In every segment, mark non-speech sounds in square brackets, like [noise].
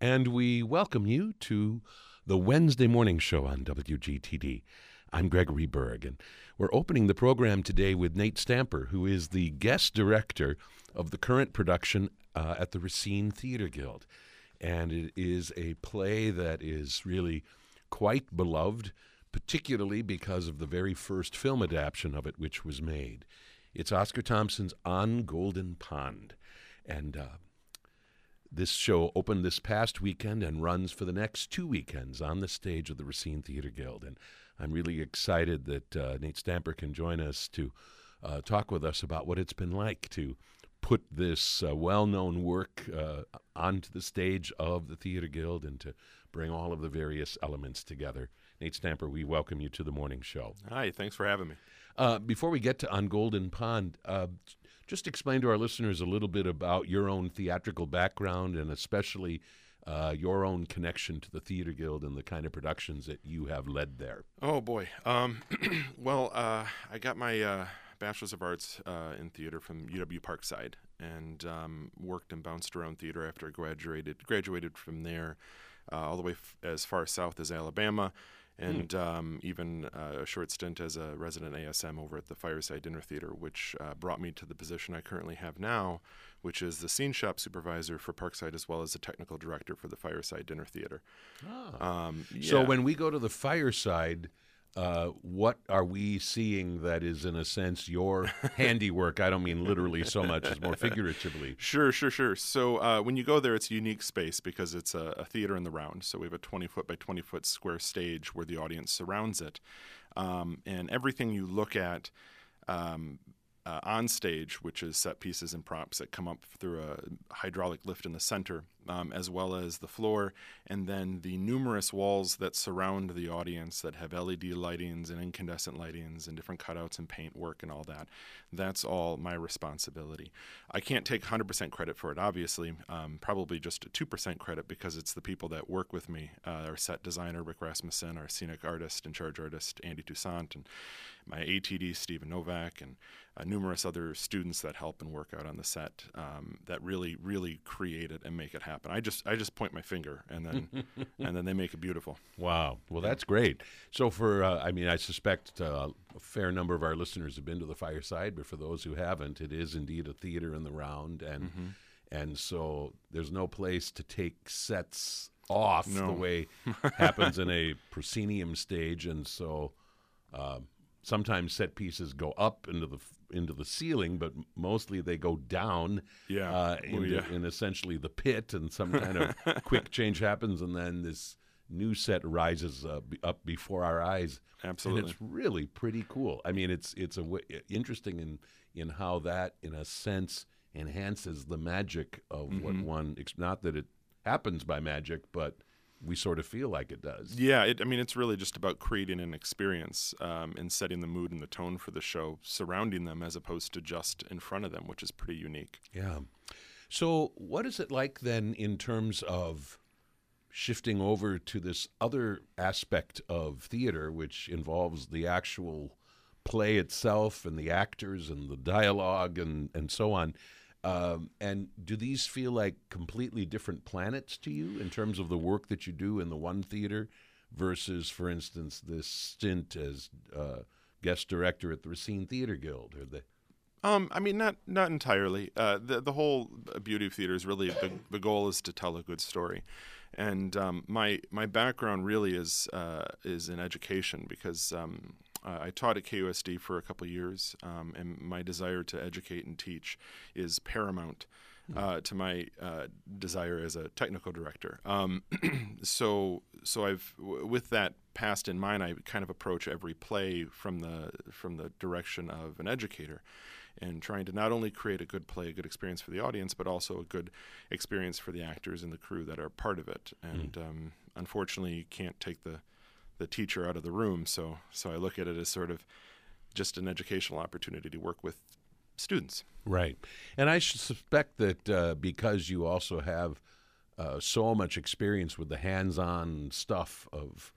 and we welcome you to the Wednesday morning show on WGTD. I'm Gregory Berg, and we're opening the program today with Nate Stamper, who is the guest director of the current production uh, at the Racine Theater Guild. And it is a play that is really quite beloved, particularly because of the very first film adaptation of it, which was made. It's Oscar Thompson's On Golden Pond. And uh, this show opened this past weekend and runs for the next two weekends on the stage of the Racine Theater Guild. And I'm really excited that uh, Nate Stamper can join us to uh, talk with us about what it's been like to put this uh, well known work uh, onto the stage of the Theater Guild and to bring all of the various elements together. Nate Stamper, we welcome you to the morning show. Hi, thanks for having me. Uh, before we get to On Golden Pond, uh, just explain to our listeners a little bit about your own theatrical background and especially uh, your own connection to the Theater Guild and the kind of productions that you have led there. Oh boy. Um, [clears throat] well, uh, I got my uh, Bachelor's of Arts uh, in theater from UW Parkside and um, worked and bounced around theater after I graduated. Graduated from there uh, all the way f- as far south as Alabama and mm. um, even uh, a short stint as a resident ASM over at the Fireside Dinner Theater, which uh, brought me to the position I currently have now, which is the scene shop supervisor for Parkside as well as the technical director for the Fireside Dinner Theater. Oh. Um, yeah. So when we go to the Fireside, uh, what are we seeing that is, in a sense, your [laughs] handiwork? I don't mean literally so much as more figuratively. Sure, sure, sure. So uh, when you go there, it's a unique space because it's a, a, theater in the round. So we have a 20 foot by 20 foot square stage where the audience surrounds it. Um, and everything you look at um, uh, on stage, which is set pieces and props that come up through a hydraulic lift in the center, um, as well as the floor, and then the numerous walls that surround the audience that have LED lightings and incandescent lightings and different cutouts and paint work and all that. That's all my responsibility. I can't take 100% credit for it, obviously, um, probably just a 2% credit because it's the people that work with me uh, our set designer, Rick Rasmussen, our scenic artist and charge artist, Andy Toussaint, and my ATD, Stephen Novak, and uh, numerous other students that help and work out on the set um, that really, really create it and make it happen. I just, I just point my finger and then, [laughs] and then they make it beautiful. Wow. Well, that's great. So for, uh, I mean, I suspect uh, a fair number of our listeners have been to the fireside, but for those who haven't, it is indeed a theater in the round, and mm-hmm. and so there's no place to take sets off no. the way [laughs] happens in a proscenium stage, and so. Uh, sometimes set pieces go up into the into the ceiling, but mostly they go down. Yeah, uh, into, oh, yeah. in essentially the pit, and some [laughs] kind of quick change happens, and then this new set rises uh, up before our eyes. Absolutely, and it's really pretty cool. I mean, it's it's a w- interesting in in how that, in a sense, enhances the magic of mm-hmm. what one. Not that it happens by magic, but we sort of feel like it does. Yeah, it, I mean, it's really just about creating an experience um, and setting the mood and the tone for the show, surrounding them as opposed to just in front of them, which is pretty unique. Yeah. So, what is it like then in terms of shifting over to this other aspect of theater, which involves the actual play itself and the actors and the dialogue and, and so on? Um, and do these feel like completely different planets to you in terms of the work that you do in the one theater versus, for instance, this stint as uh, guest director at the Racine Theater Guild or the um, I mean, not not entirely. Uh, the the whole beauty of theater is really the, the goal is to tell a good story, and um, my my background really is uh, is in education because um, uh, I taught at KUSD for a couple years, um, and my desire to educate and teach is paramount hmm. uh, to my uh, desire as a technical director. Um, [clears throat] so, so I've w- with that past in mind, I kind of approach every play from the from the direction of an educator, and trying to not only create a good play, a good experience for the audience, but also a good experience for the actors and the crew that are part of it. Hmm. And mm. um, unfortunately, you can't take the the teacher out of the room. So so I look at it as sort of just an educational opportunity to work with students. Right, and I suspect that uh, because you also have uh, so much experience with the hands-on stuff of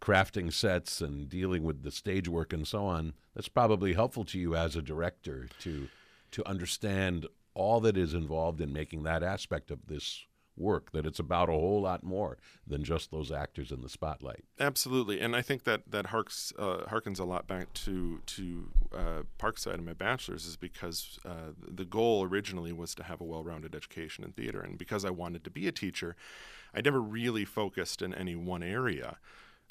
crafting sets and dealing with the stage work and so on, that's probably helpful to you as a director to to understand all that is involved in making that aspect of this work, that it's about a whole lot more than just those actors in the spotlight. Absolutely, and I think that that harks uh, harkens a lot back to to uh, Parkside and my bachelor's, is because uh, the goal originally was to have a well-rounded education in theater, and because I wanted to be a teacher, I never really focused in any one area.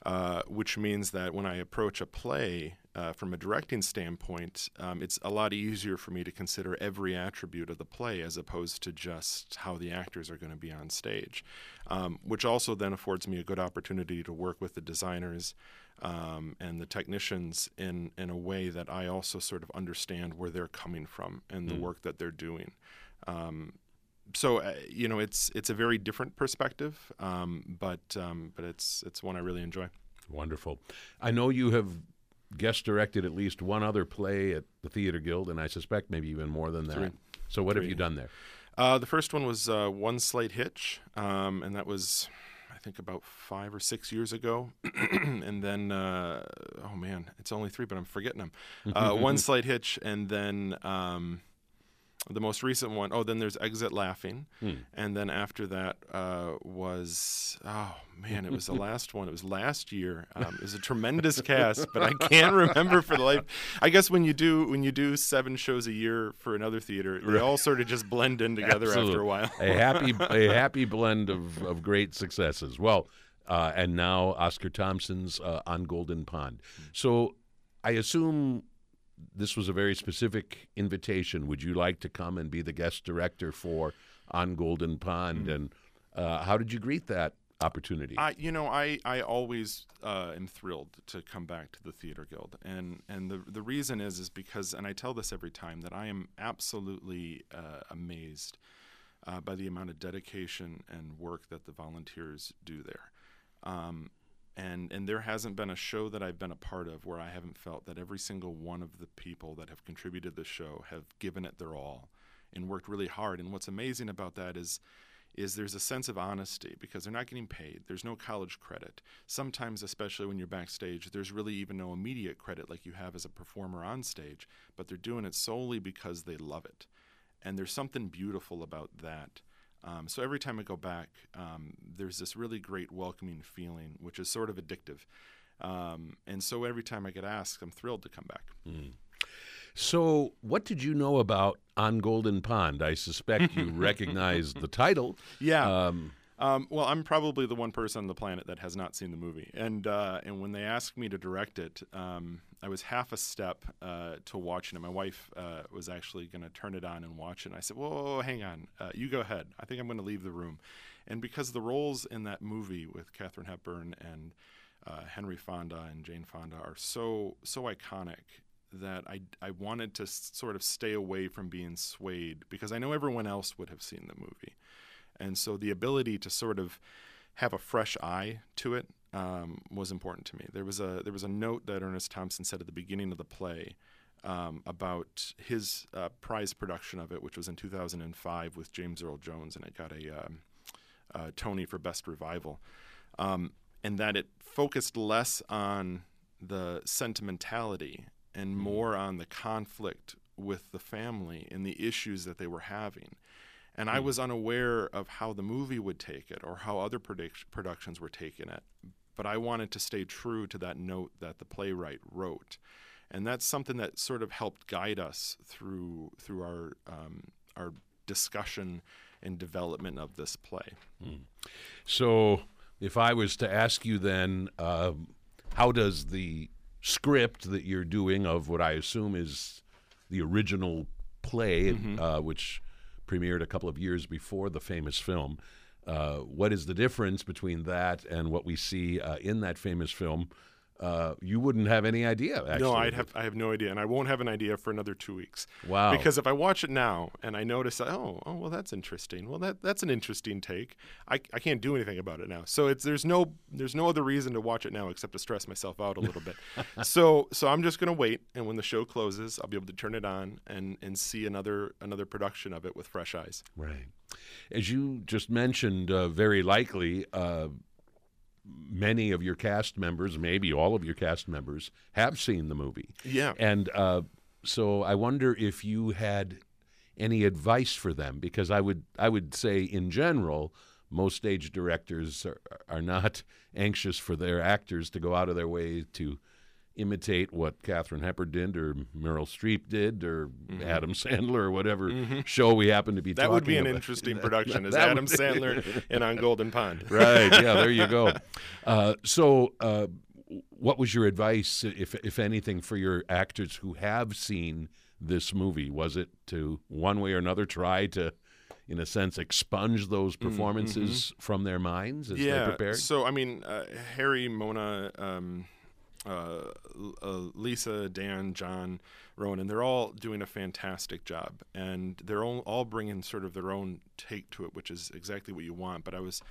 Uh, which means that when I approach a play uh, from a directing standpoint, um, it's a lot easier for me to consider every attribute of the play as opposed to just how the actors are going to be on stage, um, which also then affords me a good opportunity to work with the designers um, and the technicians in, in a way that I also sort of understand where they're coming from and the Mm. work that they're doing. Um, so uh, you know it's it's a very different perspective, um, but um, but it's it's one I really enjoy. Wonderful. I know you have guest directed at least one other play at the Theater Guild, and I suspect maybe even more than that. Three. So, what have you done there? Uh, the first one was uh, One Slight Hitch, um, and that was, I think, about five or six years ago. [clears throat] and then, uh, oh man, it's only three, but I'm forgetting them. [laughs] Uh, One Slight Hitch, and then um, the most recent one, oh, then there's Exit Laughing. Hmm. And then after that uh, was, oh man, it was the [laughs] last one. It was last year. Um, it was a tremendous cast, but I can't remember for the life. [laughs] I guess when you do when you do seven shows a year for another theater, they all sort of just blend in together Absolutely. after a while. a happy [laughs] a happy blend of, of great successes. Well, uh, and now Oscar Thompson's uh, on Golden Pond. So I assume this was a very specific invitation. Would you like to come and be the guest director for on Golden Pond? And uh, how did you greet that opportunity? I, you know, I, I always uh, am thrilled to come back to the Theater Guild, and and the the reason is is because, and I tell this every time that I am absolutely uh, amazed uh, by the amount of dedication and work that the volunteers do there. Um, and and there hasn't been a show that I've been a part of where I haven't felt that every single one of the people that have contributed the show have given it their all and worked really hard. And what's amazing about that is is there's a sense of honesty because they're not getting paid. There's no college credit. Sometimes, especially when you're backstage, there's really even no immediate credit like you have as a performer on stage, but they're doing it solely because they love it. And there's something beautiful about that. Um, so every time I go back, um, there's this really great welcoming feeling, which is sort of addictive. Um, and so every time I get asked, I'm thrilled to come back. so, what did you know about on Golden Pond? I suspect you [laughs] recognize the title. Yeah. Um, Um, well, I'm probably the one person on the planet that has not seen the movie, and uh, and when they asked me to direct it, um, I was half a step uh, to watching it. My wife uh, was actually going to turn it on and watch it. And I said, "Whoa, hang on, uh, you go ahead. I think I'm going to leave the room." And because the roles in that movie with Katharine Hepburn and uh, Henry Fonda and Jane Fonda are so so iconic that I I wanted to s- sort of stay away from being swayed because I know everyone else would have seen the movie. And so the ability to sort of have a fresh eye to it um, was important to me. There was a there was a note that Ernest Thompson said at the beginning of the play um, about his uh, prize production of it, which was in 2005 with James Earl Jones, and it got a, um, a Tony for Best Revival, um, and that it focused less on the sentimentality and more on the conflict with the family and the issues that they were having. And I was unaware of how the movie would take it or how other produc- productions were taking it. But I wanted to stay true to that note that the playwright wrote. And that's something that sort of helped guide us through through our um, our discussion and development of this play. So, if I was to ask you then, um, how does the script that you're doing of what I assume is the original play, uh, which premiered a couple of years before the famous film, uh, what is the difference between that and what we see uh, in that famous film? Uh, you wouldn't have any idea, actually. no, I'd have I have no idea, and I won't have an idea for another two weeks. Wow. Because if I watch it now and I notice, oh, oh, well, that's interesting. Well, that that's an interesting take. I, I can't do anything about it now. So it's there's no there's no other reason to watch it now except to stress myself out a little bit. [laughs] so so I'm just gonna wait, and when the show closes, I'll be able to turn it on and and see another another production of it with fresh eyes. Right. As you just mentioned, uh, very likely uh, many of your cast members, maybe all of your cast members, have seen the movie. Yeah. And uh, so I wonder if you had any advice for them, because I would I would say in general, most stage directors are, are not [laughs] anxious for their actors to go out of their way to imitate what Katharine Hepburn did or Meryl Streep did or mm-hmm. Adam Sandler or whatever mm-hmm. show we happen to be that would be an interesting [laughs] production as Adam Sandler and on Golden Pond. [laughs] right. Yeah, there you go. Uh, so uh, what was your advice, if, if anything, for your actors who have seen this movie? Was it to one way or another try to in a sense, expunge those mm-hmm. performances mm-hmm. from their minds as yeah, they prepared? So, I mean, uh, Harry, Mona, um, uh, uh, Lisa, Dan, John, Ronan, they're all doing a fantastic job, and they're all, all bringing sort of their own take to it, which is exactly what you want. But I was,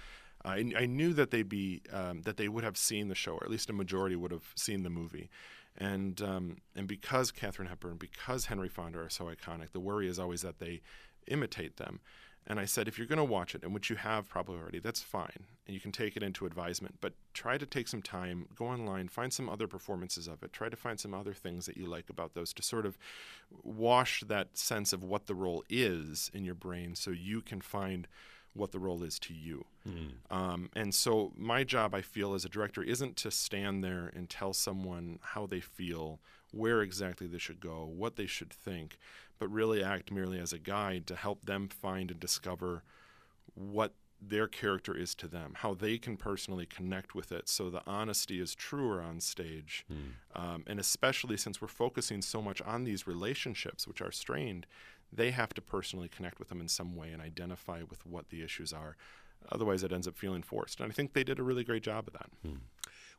I, I knew that they'd be, um, that they would have seen the show, or at least a majority would have seen the movie, and um, and because Katharine Hepburn, because Henry Fonda are so iconic, the worry is always that they imitate them. And I said, if you're going to watch it, and which you have probably already, that's fine. And you can take it into advisement. But try to take some time, go online, find some other performances of it. Try to find some other things that you like about those to sort of wash that sense of what the role is in your brain so you can find what the role is to you. Mm. Um, and so, my job, I feel, as a director, isn't to stand there and tell someone how they feel, where exactly they should go, what they should think, but really act merely as a guide to help them find and discover what their character is to them, how they can personally connect with it so the honesty is truer on stage. Mm. Um, and especially since we're focusing so much on these relationships, which are strained, they have to personally connect with them in some way and identify with what the issues are. Otherwise, it ends up feeling forced. And I think they did a really great job of that. Hmm.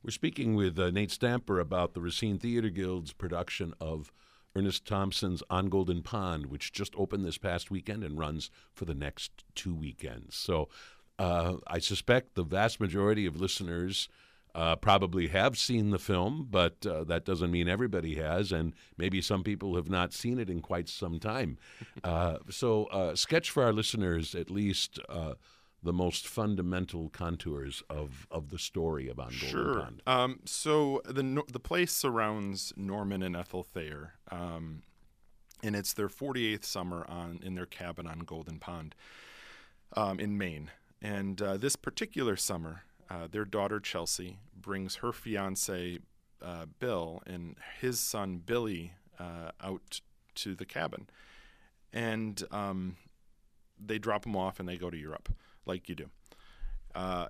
We're speaking with uh, Nate Stamper about the Racine Theater Guild's production of Ernest Thompson's On Golden Pond, which just opened this past weekend and runs for the next two weekends. So uh, I suspect the vast majority of listeners uh, probably have seen the film, but uh, that doesn't mean everybody has, and maybe some people have not seen it in quite some time. [laughs] Uh, so, uh, sketch for our listeners at least uh, the most fundamental contours of, of the story about Golden sure. Pond. Um, so the the place surrounds Norman and Ethel Thayer, um, and it's their 48th summer on in their cabin on Golden Pond um, in Maine. And uh, this particular summer, uh, their daughter Chelsea brings her fiance uh, Bill and his son Billy uh, out to the cabin, and um, they drop them off and they go to Europe, like you do. Uh,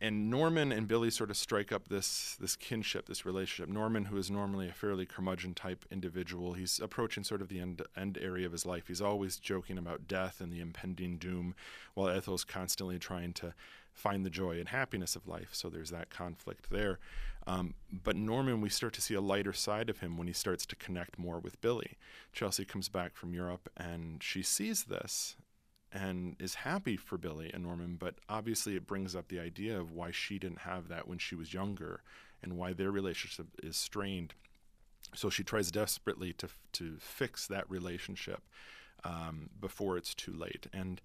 and Norman and Billy sort of strike up this this kinship, this relationship. Norman, who is normally a fairly curmudgeon type individual, he's approaching sort of the end end area of his life. He's always joking about death and the impending doom, while Ethel's constantly trying to find the joy and happiness of life. So there's that conflict there. Um, but Norman, we start to see a lighter side of him when he starts to connect more with Billy. Chelsea comes back from Europe and she sees this and is happy for Billy and Norman, but obviously it brings up the idea of why she didn't have that when she was younger and why their relationship is strained. So she tries desperately to to fix that relationship um, before it's too late. And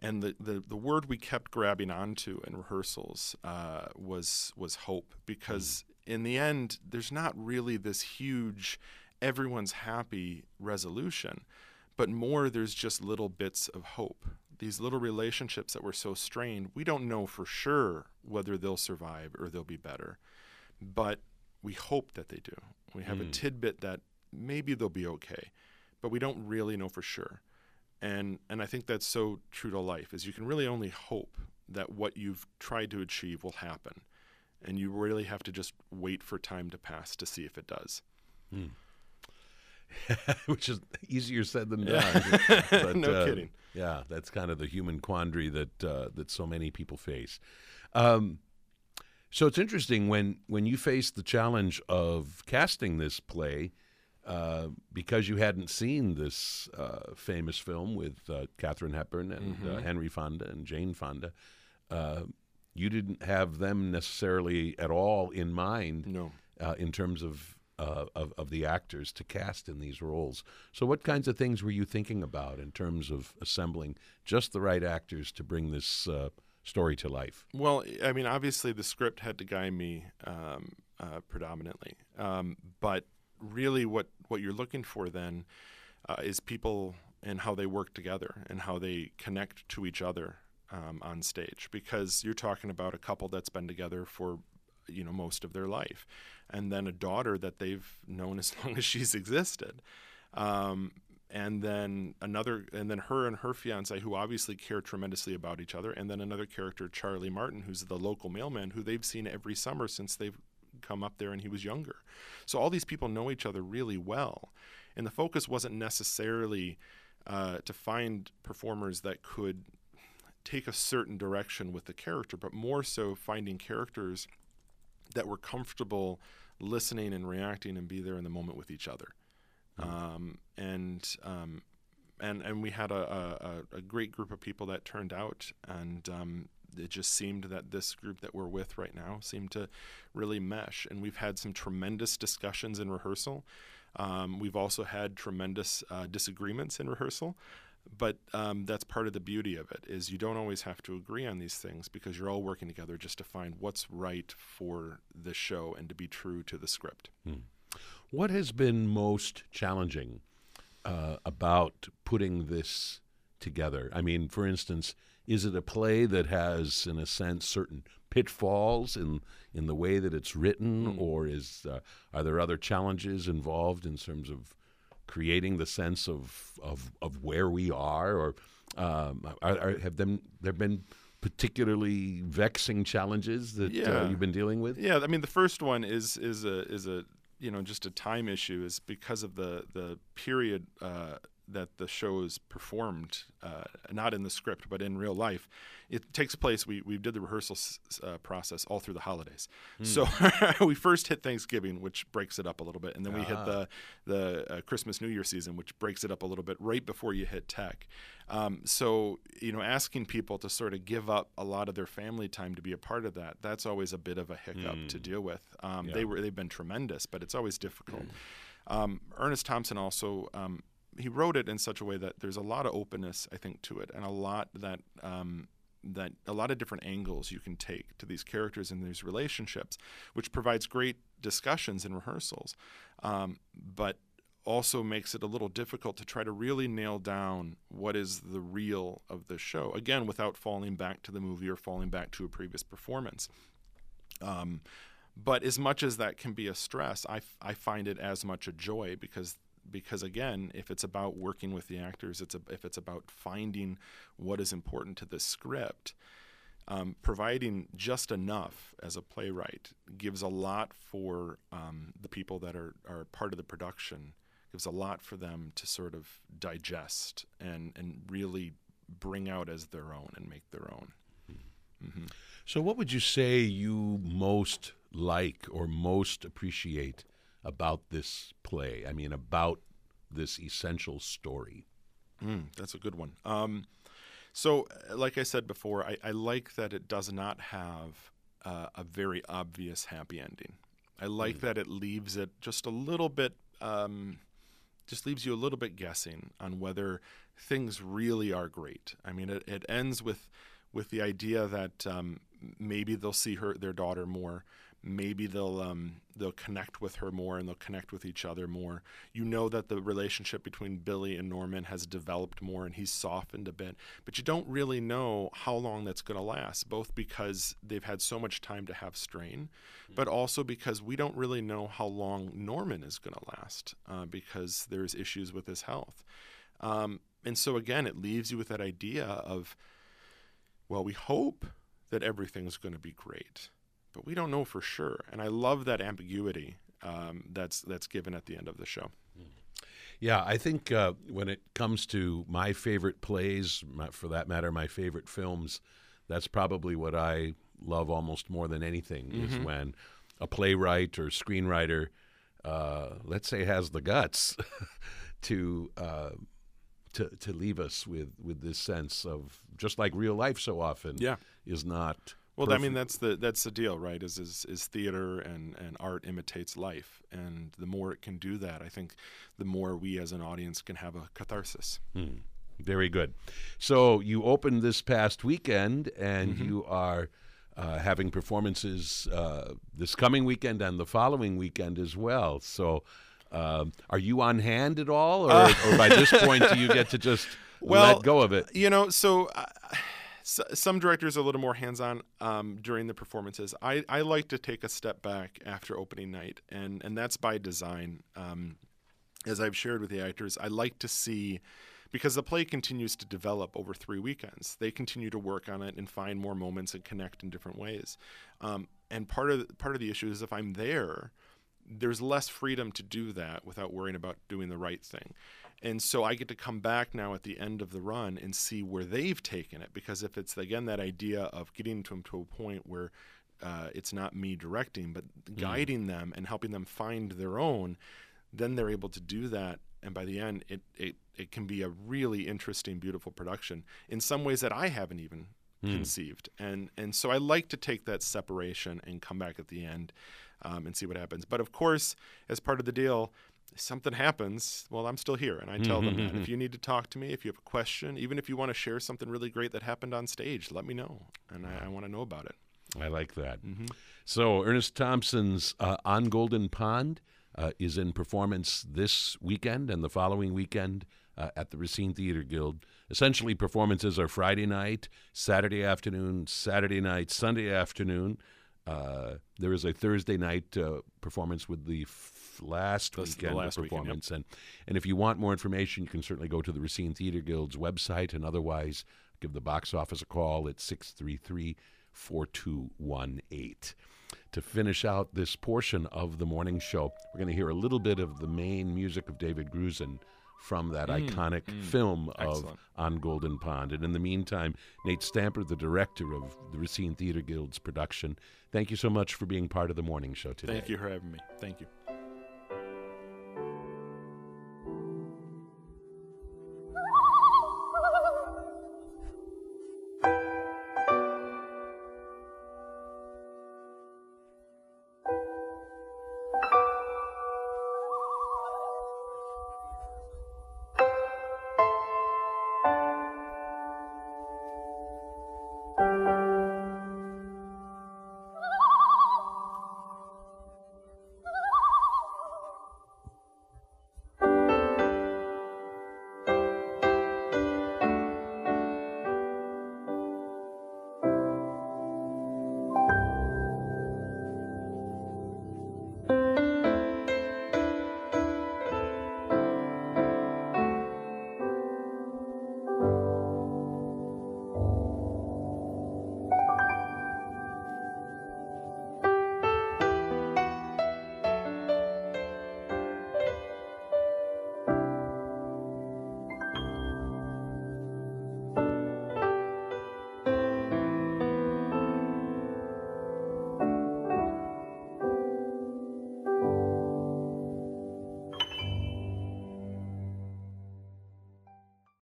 and the, the, the word we kept grabbing onto in rehearsals uh, was was hope because mm. in the end there's not really this huge everyone's happy resolution but more there's just little bits of hope these little relationships that were so strained we don't know for sure whether they'll survive or they'll be better but we hope that they do we have mm. a tidbit that maybe they'll be okay but we don't really know for sure and and I think that's so true to life is you can really only hope that what you've tried to achieve will happen and you really have to just wait for time to pass to see if it does hmm. [laughs] which is easier said than done [laughs] but, no uh, kidding yeah that's kind of the human quandary that uh, that so many people face um, so it's interesting when when you faced the challenge of casting this play uh, because you hadn't seen this uh, famous film with uh, Katharine Hepburn and uh, mm-hmm. Henry Fonda and Jane Fonda, uh, you didn't have them necessarily at all in mind. No. in terms of, of, of the actors to cast in these roles. So, what kinds of things were you thinking about in terms of assembling just the right actors to bring this story to life? Well, I mean, obviously the script had to guide me um, predominantly, um, but really what what you're looking for then uh, is people and how they work together and how they connect to each other um, on stage because you're talking about a couple that's been together for you know most of their life, and then a daughter that they've known as [laughs] long as she's existed. Um, and then another and then her and her fiance who obviously care tremendously about each other. And then another character charlie martin who's the local mailman who they've seen every summer since they've come up there and he was younger. So all these people know each other really well. And the focus wasn't necessarily uh, to find performers that could take a certain direction with the character but more so finding characters that we're comfortable listening and reacting and be there in the moment with each other um, and um, and and we had a, a, a, great group of people that turned out, and um, it just seemed that this group that we're with right now seemed to really mesh. And we've had some tremendous discussions in rehearsal. Um, we've also had tremendous uh, disagreements in rehearsal but um, that's part of the beauty of it is you don't always have to agree on these things because you're all working together just to find what's right for the show and to be true to the script hmm. What has been most challenging uh, about putting this together? I mean, for instance, is it a play that has, in a sense, certain pitfalls in in the way that it's written, mm. or is uh, are there other challenges involved in terms of creating the sense of of, of where we are, or um, are, are, have them there been particularly vexing challenges that uh, yeah. uh, you've been dealing with? Yeah, I mean the first one is is a is a you know just a time issue is because of the the period uh, that the show is performed, uh, not in the script but in real life. It takes place. We we did the rehearsal uh, process all through the holidays. Mm. So [laughs] we first hit Thanksgiving, which breaks it up a little bit, and then we hit the ah. the uh, Christmas New Year season, which breaks it up a little bit right before you hit Tech. Um, so you know, asking people to sort of give up a lot of their family time to be a part of that, that's always a bit of a hiccup mm. to deal with. Um, yeah. They were they've been tremendous, but it's always difficult. Mm. Um, Ernest Thompson also um, he wrote it in such a way that there's a lot of openness, I think, to it, and a lot that um, that a lot of different angles you can take to these characters and these relationships, which provides great discussions in rehearsals, um, but also makes it a little difficult to try to really nail down what is the real of the show. Again, without falling back to the movie or falling back to a previous performance. Um, but as much as that can be a stress, I, I find it as much a joy because because again, if it's about working with the actors, it's a, if it's about finding what is important to the script, um, providing just enough as a playwright gives a lot for um, the people that are, are part of the production. Gives a lot for them to sort of digest and and really bring out as their own and make their own. Mm-hmm. So, what would you say you most like or most appreciate about this play? I mean, about this essential story? Mm, that's a good one. Um, so, uh, like I said before, I, I, like that it does not have uh, a very obvious happy ending. I like mm. that it leaves it just a little bit, um, just leaves you a little bit guessing on whether things really are great. I mean, it, it ends with with the idea that um, maybe they'll see her their daughter more maybe they'll um, they'll connect with her more and they'll connect with each other more. You know that the relationship between Billy and Norman has developed more and he's softened a bit, but you don't really know how long that's going to last. Both because they've had so much time to have strain, but also because we don't really know how long Norman is going to last uh, because there's issues with his health. Um, and so again, it leaves you with that idea of, well, we hope that everything's going to be great but we don't know for sure. And I love that ambiguity um, that's that's given at the end of the show. Yeah, I think uh, when it comes to my favorite plays, my, for that matter, my favorite films, that's probably what I love almost more than anything mm-hmm. is when a playwright or screenwriter, uh, let's say, has the guts [laughs] to. Uh, to, to leave us with, with this sense of just like real life so often yeah. is not well, Perfect. I mean that's the that's the deal, right? Is, is is theater and and art imitates life, and the more it can do that, I think, the more we as an audience can have a catharsis. Hmm. Very good. So you opened this past weekend, and mm-hmm. you are. Uh, having performances uh, this coming weekend and the following weekend as well. So, um, are you on hand at all, or, uh. or, by this point do you get to just [laughs] well, let go of it? You know, so S- some directors are a little more hands-on um, during the performances. I, I like to take a step back after opening night, and and that's by design. Um, as I've shared with the actors, I like to see because the play continues to develop over three weekends. They continue to work on it and find more moments and connect in different ways. Um, and part of part of the issue is if I'm there, there's less freedom to do that without worrying about doing the right thing. And so I get to come back now at the end of the run and see where they've taken it. Because if it's again that idea of getting to them to a point where uh, it's not me directing, but guiding them and helping them find their own, then they're able to do that. And by the end, it, it, it can be a really interesting, beautiful production in some ways that I haven't even conceived. And, and so I like to take that separation and come back at the end um, and see what happens. But of course, as part of the deal, something happens, well, I'm still here. And I tell them that. If you need to talk to me, if you have a question, even if you want to share something really great that happened on stage, let me know. And I, I want to know about it. I like that. So, Ernest Thompson's uh, On Golden Pond uh, is in performance this weekend and the following weekend uh, at the Racine Theater Guild. Essentially, performances are Friday night, Saturday afternoon, Saturday night, Sunday afternoon. Uh, there is a Thursday night uh, performance with the f- last the weekend last of weekend, yep. performance, and and if you want more information, you can certainly go to the Racine Theater Guild's website, and otherwise give the box office a call at 633 4218. To finish out this portion of the morning show, we're going to hear a little bit of the main music of David Grusin from that iconic film of Mm, On Golden Pond. And in the meantime, Nate Stamper, the director of the Racine Theater Guild's production, thank you so much for being part of the morning show today. Thank you for having me. Thank you.